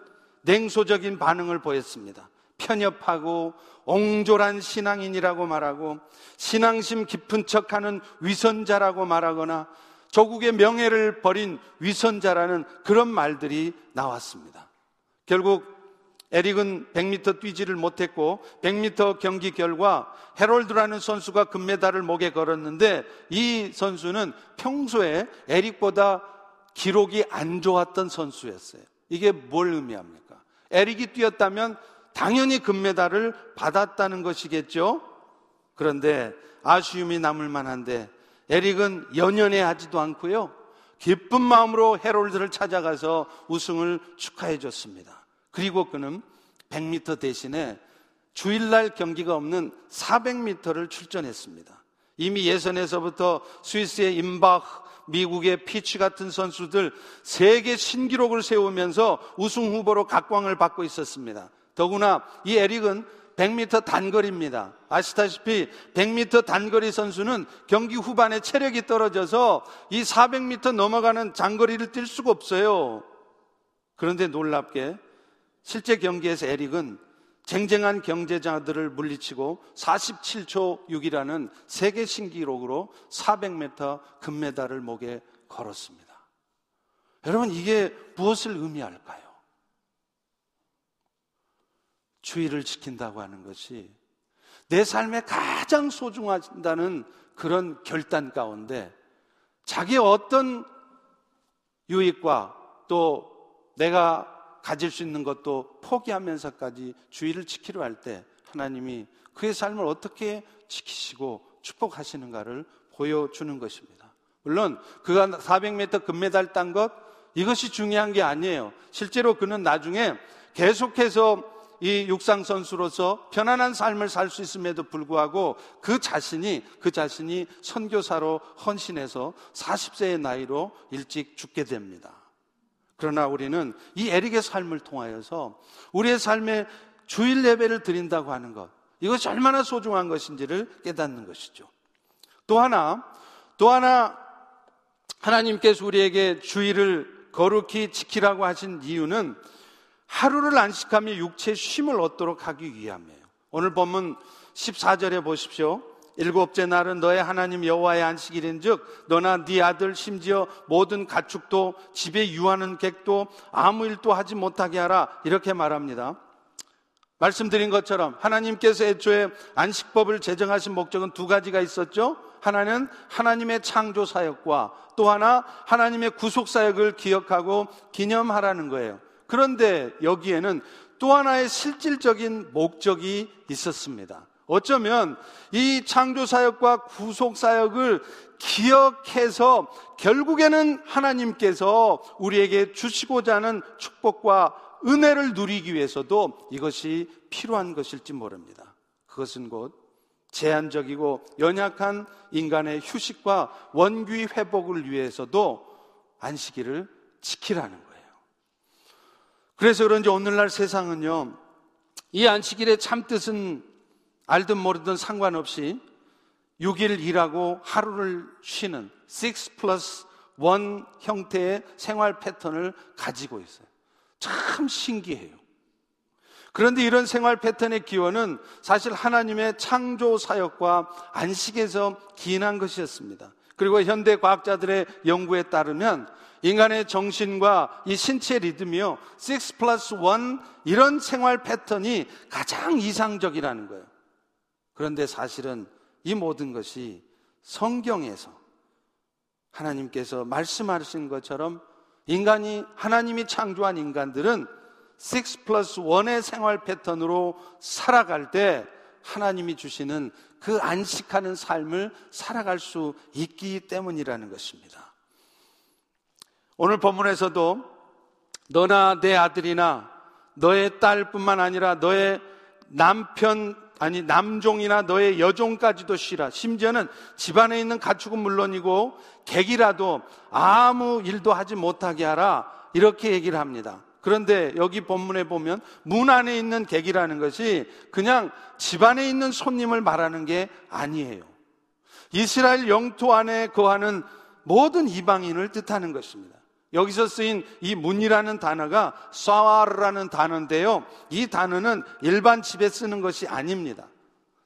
냉소적인 반응을 보였습니다. 편협하고 옹졸한 신앙인이라고 말하고 신앙심 깊은 척하는 위선자라고 말하거나 조국의 명예를 버린 위선자라는 그런 말들이 나왔습니다. 결국 에릭은 100m 뛰지를 못했고 100m 경기 결과 헤롤드라는 선수가 금메달을 목에 걸었는데 이 선수는 평소에 에릭보다 기록이 안 좋았던 선수였어요. 이게 뭘 의미합니까? 에릭이 뛰었다면 당연히 금메달을 받았다는 것이겠죠? 그런데 아쉬움이 남을 만한데 에릭은 연연해 하지도 않고요. 기쁜 마음으로 헤롤드를 찾아가서 우승을 축하해 줬습니다. 그리고 그는 100m 대신에 주일날 경기가 없는 400m를 출전했습니다. 이미 예선에서부터 스위스의 임바흐, 미국의 피치 같은 선수들 세계 신기록을 세우면서 우승 후보로 각광을 받고 있었습니다. 더구나 이 에릭은 100m 단거리입니다. 아시다시피 100m 단거리 선수는 경기 후반에 체력이 떨어져서 이 400m 넘어가는 장거리를 뛸 수가 없어요. 그런데 놀랍게 실제 경기에서 에릭은 쟁쟁한 경제자들을 물리치고 47초 6이라는 세계 신기록으로 400m 금메달을 목에 걸었습니다. 여러분, 이게 무엇을 의미할까요? 주의를 지킨다고 하는 것이 내 삶에 가장 소중하다는 그런 결단 가운데 자기 어떤 유익과 또 내가 가질 수 있는 것도 포기하면서까지 주의를 지키려 할 때 하나님이 그의 삶을 어떻게 지키시고 축복하시는가를 보여주는 것입니다. 물론 그가 400m 금메달 딴 것 이것이 중요한 게 아니에요. 실제로 그는 나중에 계속해서 이 육상 선수로서 편안한 삶을 살 수 있음에도 불구하고 그 자신이 그 자신이 선교사로 헌신해서 40세의 나이로 일찍 죽게 됩니다. 그러나 우리는 이 에릭의 삶을 통하여서 우리의 삶에 주일 예배를 드린다고 하는 것, 이것이 얼마나 소중한 것인지를 깨닫는 것이죠. 또 하나, 또 하나, 하나님께서 우리에게 주일을 거룩히 지키라고 하신 이유는 하루를 안식하며 육체의 쉼을 얻도록 하기 위함이에요. 오늘 본문 14절에 보십시오. 일곱째 날은 너의 하나님 여호와의 안식일인즉 너나 네 아들 심지어 모든 가축도 집에 유하는 객도 아무 일도 하지 못하게 하라 이렇게 말합니다. 말씀드린 것처럼 하나님께서 애초에 안식법을 제정하신 목적은 두 가지가 있었죠. 하나는 하나님의 창조 사역과 또 하나 하나님의 구속 사역을 기억하고 기념하라는 거예요. 그런데 여기에는 또 하나의 실질적인 목적이 있었습니다. 어쩌면 이 창조사역과 구속사역을 기억해서 결국에는 하나님께서 우리에게 주시고자 하는 축복과 은혜를 누리기 위해서도 이것이 필요한 것일지 모릅니다. 그것은 곧 제한적이고 연약한 인간의 휴식과 원귀 회복을 위해서도 안식일을 지키라는. 그래서 그런지 오늘날 세상은요, 이 안식일의 참뜻은 알든 모르든 상관없이 6일 일하고 하루를 쉬는 6 플러스 1 형태의 생활 패턴을 가지고 있어요. 참 신기해요. 그런데 이런 생활 패턴의 기원은 사실 하나님의 창조 사역과 안식에서 기인한 것이었습니다. 그리고 현대 과학자들의 연구에 따르면 인간의 정신과 이 신체 리듬이요, 6 플러스 1 이런 생활 패턴이 가장 이상적이라는 거예요. 그런데 사실은 이 모든 것이 성경에서 하나님께서 말씀하신 것처럼 인간이 하나님이 창조한 인간들은 6 플러스 1의 생활 패턴으로 살아갈 때 하나님이 주시는 그 안식하는 삶을 살아갈 수 있기 때문이라는 것입니다. 오늘 본문에서도 너나 내 아들이나 너의 딸뿐만 아니라 너의 남편 아니 남종이나 너의 여종까지도 쉬라. 심지어는 집안에 있는 가축은 물론이고 객이라도 아무 일도 하지 못하게 하라. 이렇게 얘기를 합니다. 그런데 여기 본문에 보면 문 안에 있는 객이라는 것이 그냥 집안에 있는 손님을 말하는 게 아니에요. 이스라엘 영토 안에 거하는 모든 이방인을 뜻하는 것입니다. 여기서 쓰인 이 문이라는 단어가 사와르라는 단어인데요. 이 단어는 일반 집에 쓰는 것이 아닙니다.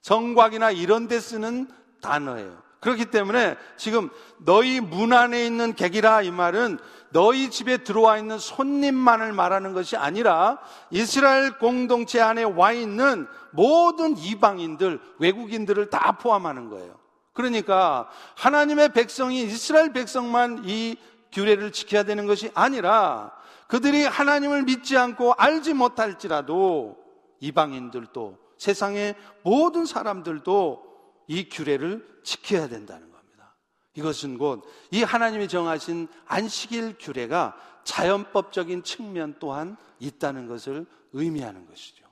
성곽이나 이런 데 쓰는 단어예요. 그렇기 때문에 지금 너희 문 안에 있는 객이라 이 말은 너희 집에 들어와 있는 손님만을 말하는 것이 아니라 이스라엘 공동체 안에 와 있는 모든 이방인들, 외국인들을 다 포함하는 거예요. 그러니까 하나님의 백성이 이스라엘 백성만 이 규례를 지켜야 되는 것이 아니라 그들이 하나님을 믿지 않고 알지 못할지라도 이방인들도 세상의 모든 사람들도 이 규례를 지켜야 된다는 겁니다. 이것은 곧 이 하나님이 정하신 안식일 규례가 자연법적인 측면 또한 있다는 것을 의미하는 것이죠.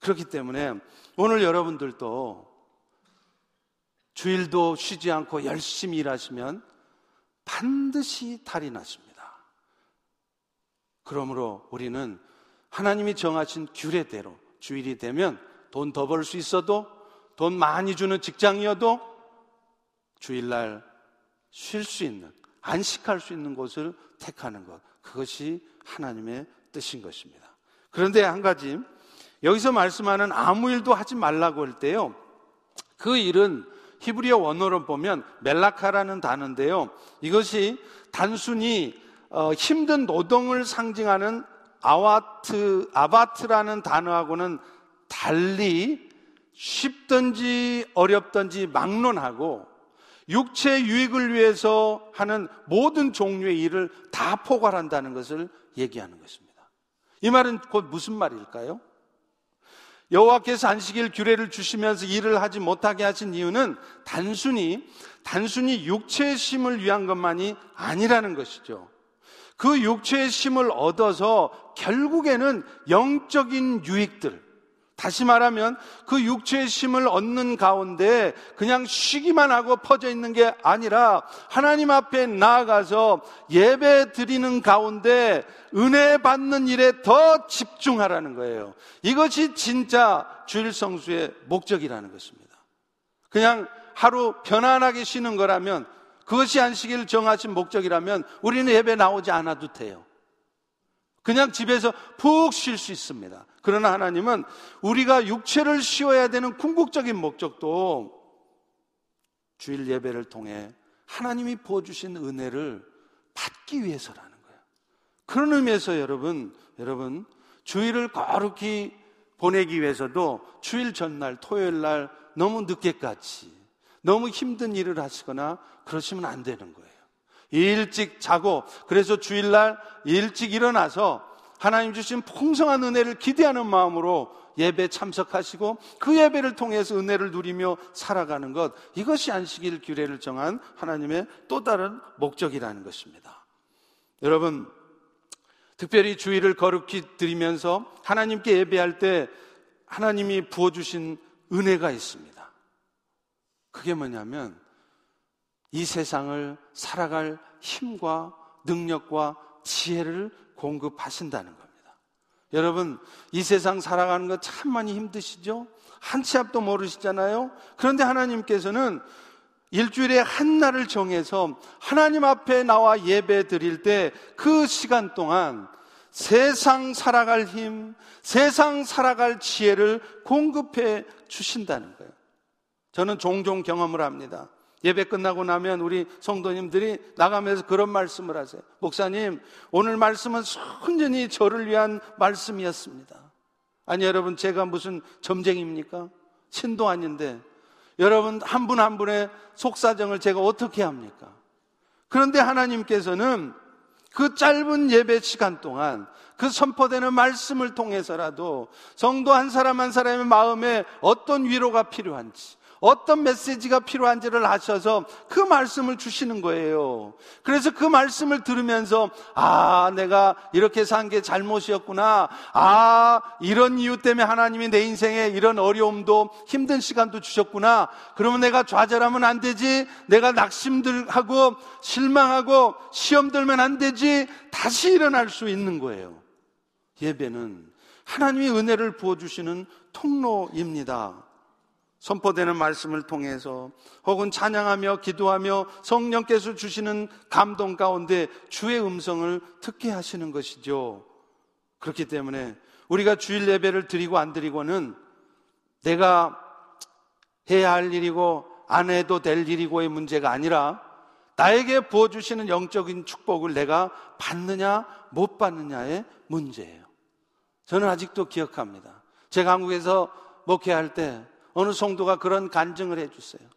그렇기 때문에 오늘 여러분들도 주일도 쉬지 않고 열심히 일하시면 반드시 탈이 났습니다. 그러므로 우리는 하나님이 정하신 규례대로 주일이 되면 돈 더 벌 수 있어도 돈 많이 주는 직장이어도 주일날 쉴 수 있는, 안식할 수 있는 곳을 택하는 것. 그것이 하나님의 뜻인 것입니다. 그런데 한 가지, 여기서 말씀하는 아무 일도 하지 말라고 할 때요. 그 일은 히브리어 원어로 보면 멜라카라는 단어인데요. 이것이 단순히 어, 힘든 노동을 상징하는 아와트, 아바트라는 단어하고는 달리 쉽든지 어렵든지 막론하고 육체 유익을 위해서 하는 모든 종류의 일을 다 포괄한다는 것을 얘기하는 것입니다. 이 말은 곧 무슨 말일까요? 여호와께서 안식일 규례를 주시면서 일을 하지 못하게 하신 이유는 단순히 단순히 육체의 심을 위한 것만이 아니라는 것이죠. 그 육체의 심을 얻어서 결국에는 영적인 유익들, 다시 말하면 그 육체의 심을 얻는 가운데 그냥 쉬기만 하고 퍼져 있는 게 아니라 하나님 앞에 나아가서 예배 드리는 가운데 은혜 받는 일에 더 집중하라는 거예요. 이것이 진짜 주일 성수의 목적이라는 것입니다. 그냥 하루 편안하게 쉬는 거라면 그것이 안식일 정하신 목적이라면 우리는 예배 나오지 않아도 돼요. 그냥 집에서 푹 쉴 수 있습니다. 그러나 하나님은 우리가 육체를 쉬어야 되는 궁극적인 목적도 주일 예배를 통해 하나님이 부어주신 은혜를 받기 위해서라는 거예요. 그런 의미에서 여러분, 여러분, 주일을 거룩히 보내기 위해서도 주일 전날, 토요일 날 너무 늦게까지 너무 힘든 일을 하시거나 그러시면 안 되는 거예요. 일찍 자고 그래서 주일날 일찍 일어나서 하나님 주신 풍성한 은혜를 기대하는 마음으로 예배 참석하시고 그 예배를 통해서 은혜를 누리며 살아가는 것 이것이 안식일 규례를 정한 하나님의 또 다른 목적이라는 것입니다. 여러분 특별히 주일을 거룩히 드리면서 하나님께 예배할 때 하나님이 부어주신 은혜가 있습니다. 그게 뭐냐면 이 세상을 살아갈 힘과 능력과 지혜를 공급하신다는 겁니다. 여러분, 이 세상 살아가는 거 참 많이 힘드시죠? 한 치 앞도 모르시잖아요? 그런데 하나님께서는 일주일에 한 날을 정해서 하나님 앞에 나와 예배 드릴 때 그 시간 동안 세상 살아갈 힘, 세상 살아갈 지혜를 공급해 주신다는 거예요. 저는 종종 경험을 합니다. 예배 끝나고 나면 우리 성도님들이 나가면서 그런 말씀을 하세요. 목사님, 오늘 말씀은 순전히 저를 위한 말씀이었습니다. 아니, 여러분, 제가 무슨 점쟁입니까? 신도 아닌데, 여러분, 한 분한 한 분의 속사정을 제가 어떻게 합니까? 그런데 하나님께서는 그 짧은 예배 시간 동안 그 선포되는 말씀을 통해서라도 성도 한 사람 한 사람의 마음에 어떤 위로가 필요한지, 어떤 메시지가 필요한지를 아셔서 그 말씀을 주시는 거예요. 그래서 그 말씀을 들으면서 아, 내가 이렇게 산 게 잘못이었구나. 아, 이런 이유 때문에 하나님이 내 인생에 이런 어려움도 힘든 시간도 주셨구나. 그러면 내가 좌절하면 안 되지. 내가 낙심들하고 실망하고 시험 들면 안 되지. 다시 일어날 수 있는 거예요. 예배는 하나님이 은혜를 부어주시는 통로입니다. 선포되는 말씀을 통해서 혹은 찬양하며 기도하며 성령께서 주시는 감동 가운데 주의 음성을 듣게 하시는 것이죠. 그렇기 때문에 우리가 주일 예배를 드리고 안 드리고는 내가 해야 할 일이고 안 해도 될 일이고의 문제가 아니라 나에게 부어주시는 영적인 축복을 내가 받느냐 못 받느냐의 문제예요. 저는 아직도 기억합니다. 제가 한국에서 목회할 때 어느 성도가 그런 간증을 해주세요.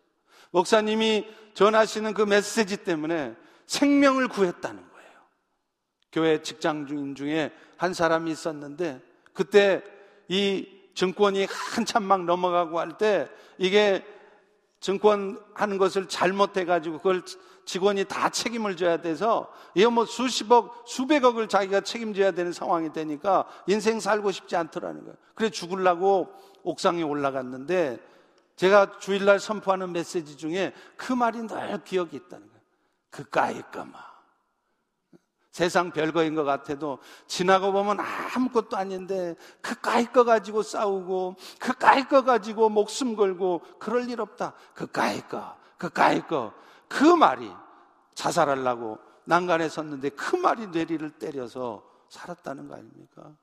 목사님이 전하시는 그 메시지 때문에 생명을 구했다는 거예요. 교회 직장 주인 중에 한 사람이 있었는데 그때 이 증권이 한참 막 넘어가고 할 때 이게 증권 하는 것을 잘못해가지고 그걸 직원이 다 책임을 져야 돼서 이거 뭐 수십억, 수백억을 자기가 책임져야 되는 상황이 되니까 인생 살고 싶지 않더라는 거예요. 그래 죽으려고 옥상에 올라갔는데 제가 주일날 선포하는 메시지 중에 그 말이 늘 기억이 있다는 거예요. 그까이 까마. 세상 별거인 것 같아도 지나고 보면 아무것도 아닌데 그까이 거 가지고 싸우고 그까이 거 가지고 목숨 걸고 그럴 일 없다. 그까이 거, 그까이 거. 그 말이 자살하려고 난간에 섰는데 그 말이 뇌리를 때려서 살았다는 거 아닙니까?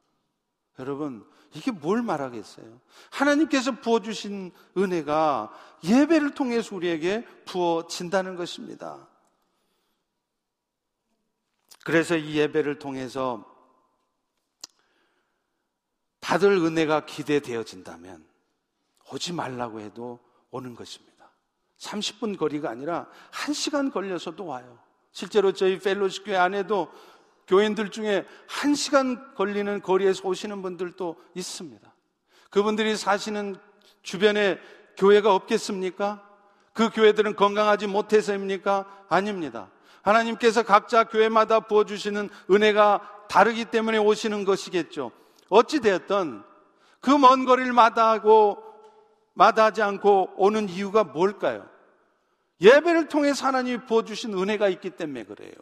여러분, 이게 뭘 말하겠어요? 하나님께서 부어주신 은혜가 예배를 통해서 우리에게 부어진다는 것입니다. 그래서 이 예배를 통해서 받을 은혜가 기대되어진다면 오지 말라고 해도 오는 것입니다. 30분 거리가 아니라 1시간 걸려서도 와요. 실제로 저희 펠로시 교회 안에도 교인들 중에 1시간 걸리는 거리에서 오시는 분들도 있습니다. 그분들이 사시는 주변에 교회가 없겠습니까? 그 교회들은 건강하지 못해서입니까? 아닙니다. 하나님께서 각자 교회마다 부어주시는 은혜가 다르기 때문에 오시는 것이겠죠. 어찌되었던 그 먼 거리를 마다하고 마다하지 않고 오는 이유가 뭘까요? 예배를 통해서 하나님이 부어주신 은혜가 있기 때문에 그래요.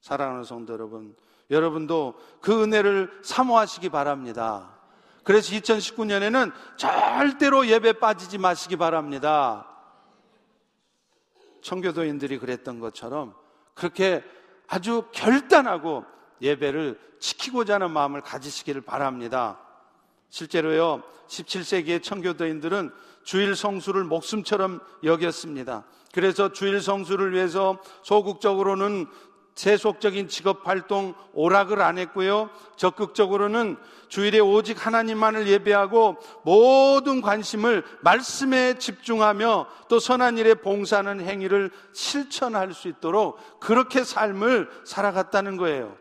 사랑하는 성도 여러분, 여러분도 그 은혜를 사모하시기 바랍니다. 그래서 2019년에는 절대로 예배 빠지지 마시기 바랍니다. 청교도인들이 그랬던 것처럼 그렇게 아주 결단하고 예배를 지키고자 하는 마음을 가지시기를 바랍니다. 실제로요, 17세기의 청교도인들은 주일 성수를 목숨처럼 여겼습니다. 그래서 주일 성수를 위해서 소극적으로는 세속적인 직업 활동 오락을 안 했고요. 적극적으로는 주일에 오직 하나님만을 예배하고 모든 관심을 말씀에 집중하며 또 선한 일에 봉사하는 행위를 실천할 수 있도록 그렇게 삶을 살아갔다는 거예요.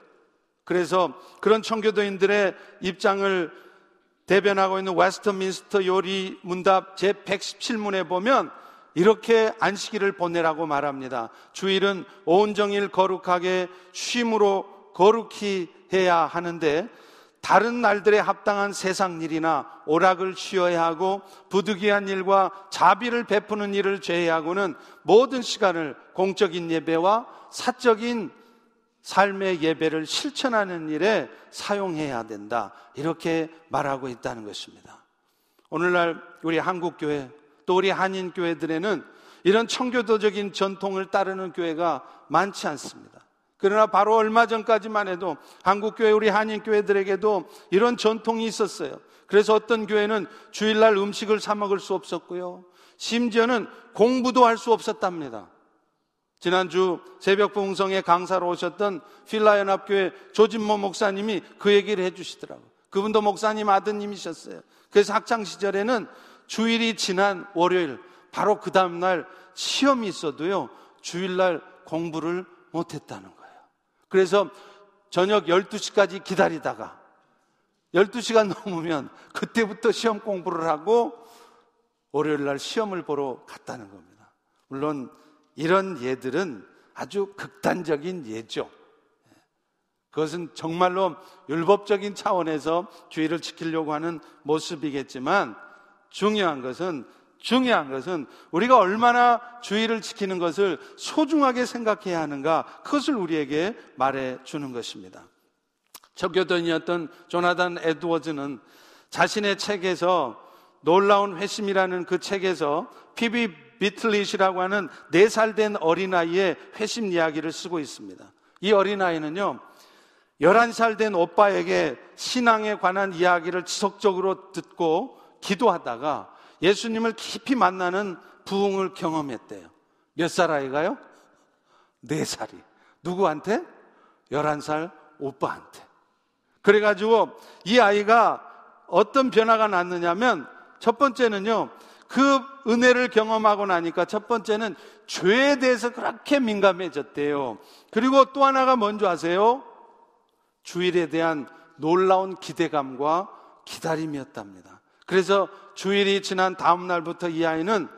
그래서 그런 청교도인들의 입장을 대변하고 있는 웨스터민스터 요리 문답 제 117문에 보면 이렇게 안식일을 보내라고 말합니다. 주일은 온정일 거룩하게 쉼으로 거룩히 해야 하는데 다른 날들에 합당한 세상 일이나 오락을 쉬어야 하고 부득이한 일과 자비를 베푸는 일을 제외하고는 모든 시간을 공적인 예배와 사적인 삶의 예배를 실천하는 일에 사용해야 된다. 이렇게 말하고 있다는 것입니다. 오늘날 우리 한국교회 또 우리 한인교회들에는 이런 청교도적인 전통을 따르는 교회가 많지 않습니다. 그러나 바로 얼마 전까지만 해도 한국교회 우리 한인교회들에게도 이런 전통이 있었어요. 그래서 어떤 교회는 주일날 음식을 사 먹을 수 없었고요. 심지어는 공부도 할 수 없었답니다. 지난주 새벽 봉성에 강사로 오셨던 필라연합교회 조진모 목사님이 그 얘기를 해주시더라고요. 그분도 목사님 아드님이셨어요. 그래서 학창 시절에는 주일이 지난 월요일 바로 그 다음날 시험이 있어도요 주일날 공부를 못했다는 거예요. 그래서 저녁 12시까지 기다리다가 12시간 넘으면 그때부터 시험 공부를 하고 월요일 날 시험을 보러 갔다는 겁니다. 물론 이런 예들은 아주 극단적인 예죠. 그것은 정말로 율법적인 차원에서 주의를 지키려고 하는 모습이겠지만 중요한 것은 중요한 것은 우리가 얼마나 주의를 지키는 것을 소중하게 생각해야 하는가 그것을 우리에게 말해 주는 것입니다. 적교돈이었던 조나단 에드워즈는 자신의 책에서 놀라운 회심이라는 그 책에서 피비 비틀릿이라고 하는 4살 된 어린아이의 회심 이야기를 쓰고 있습니다. 이 어린아이는요, 11살 된 오빠에게 신앙에 관한 이야기를 지속적으로 듣고 기도하다가 예수님을 깊이 만나는 부흥을 경험했대요. 몇 살 아이가요? 4살이. 누구한테? 11살 오빠한테. 그래가지고 이 아이가 어떤 변화가 났느냐면 첫 번째는요, 그 은혜를 경험하고 나니까 첫 번째는 죄에 대해서 그렇게 민감해졌대요. 그리고 또 하나가 뭔지 아세요? 주일에 대한 놀라운 기대감과 기다림이었답니다. 그래서 주일이 지난 다음 날부터 이 아이는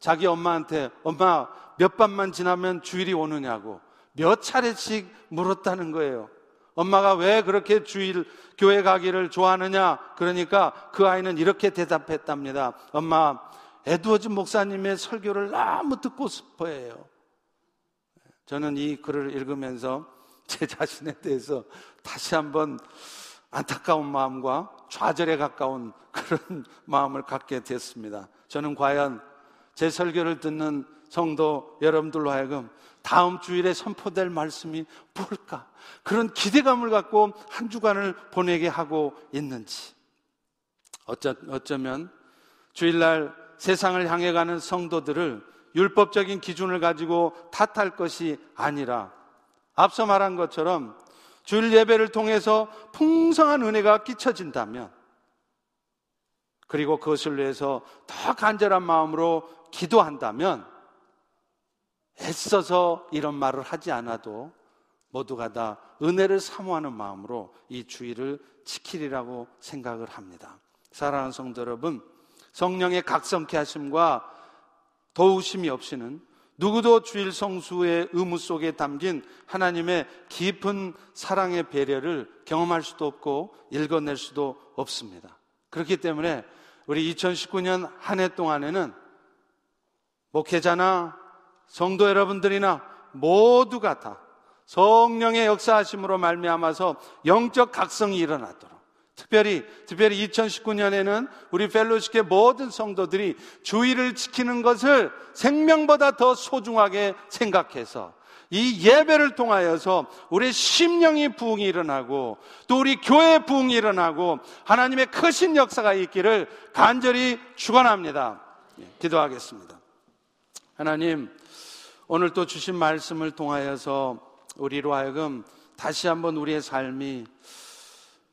자기 엄마한테 엄마 몇 밤만 지나면 주일이 오느냐고 몇 차례씩 물었다는 거예요. 엄마가 왜 그렇게 주일 교회 가기를 좋아하느냐? 그러니까 그 아이는 이렇게 대답했답니다. 엄마, 에드워즈 목사님의 설교를 너무 듣고 싶어 해요. 저는 이 글을 읽으면서 제 자신에 대해서 다시 한번 안타까운 마음과 좌절에 가까운 그런 마음을 갖게 됐습니다. 저는 과연 제 설교를 듣는 성도 여러분들로 하여금 다음 주일에 선포될 말씀이 뭘까? 그런 기대감을 갖고 한 주간을 보내게 하고 있는지. 어쩌, 어쩌면 주일날 세상을 향해 가는 성도들을 율법적인 기준을 가지고 탓할 것이 아니라 앞서 말한 것처럼 주일 예배를 통해서 풍성한 은혜가 끼쳐진다면 그리고 그것을 위해서 더 간절한 마음으로 기도한다면 애써서 이런 말을 하지 않아도 모두가 다 은혜를 사모하는 마음으로 이 주의를 지키리라고 생각을 합니다. 사랑하는 성도 여러분, 성령의 각성케 하심과 도우심이 없이는 누구도 주일 성수의 의무 속에 담긴 하나님의 깊은 사랑의 배려를 경험할 수도 없고 읽어낼 수도 없습니다. 그렇기 때문에 우리 2019년 한 해 동안에는 목회자나 성도 여러분들이나 모두가 다 성령의 역사하심으로 말미암아서 영적 각성이 일어나도록 특별히 특별히 2019년에는 우리 펠로시의 모든 성도들이 주의를 지키는 것을 생명보다 더 소중하게 생각해서 이 예배를 통하여서 우리 심령이 부흥이 일어나고 또 우리 교회 부흥이 일어나고 하나님의 크신 역사가 있기를 간절히 축원합니다. 예, 기도하겠습니다. 하나님 오늘 또 주신 말씀을 통하여서 우리로 하여금 다시 한번 우리의 삶이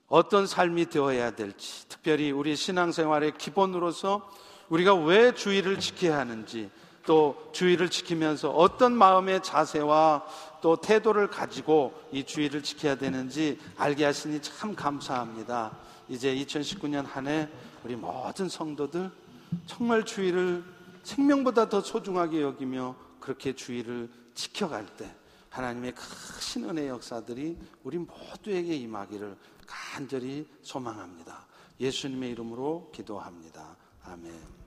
어떤 삶이 되어야 될지, 특별히 우리 신앙생활의 기본으로서 우리가 왜 주의를 지켜야 하는지, 또 주의를 지키면서 어떤 마음의 자세와 또 태도를 가지고 이 주의를 지켜야 되는지 알게 하시니 참 감사합니다. 이제 2019년 한 해 우리 모든 성도들 정말 주의를 생명보다 더 소중하게 여기며 그렇게 주의를 지켜갈 때 하나님의 크신 은혜 역사들이 우리 모두에게 임하기를 간절히 소망합니다. 예수님의 이름으로 기도합니다. 아멘.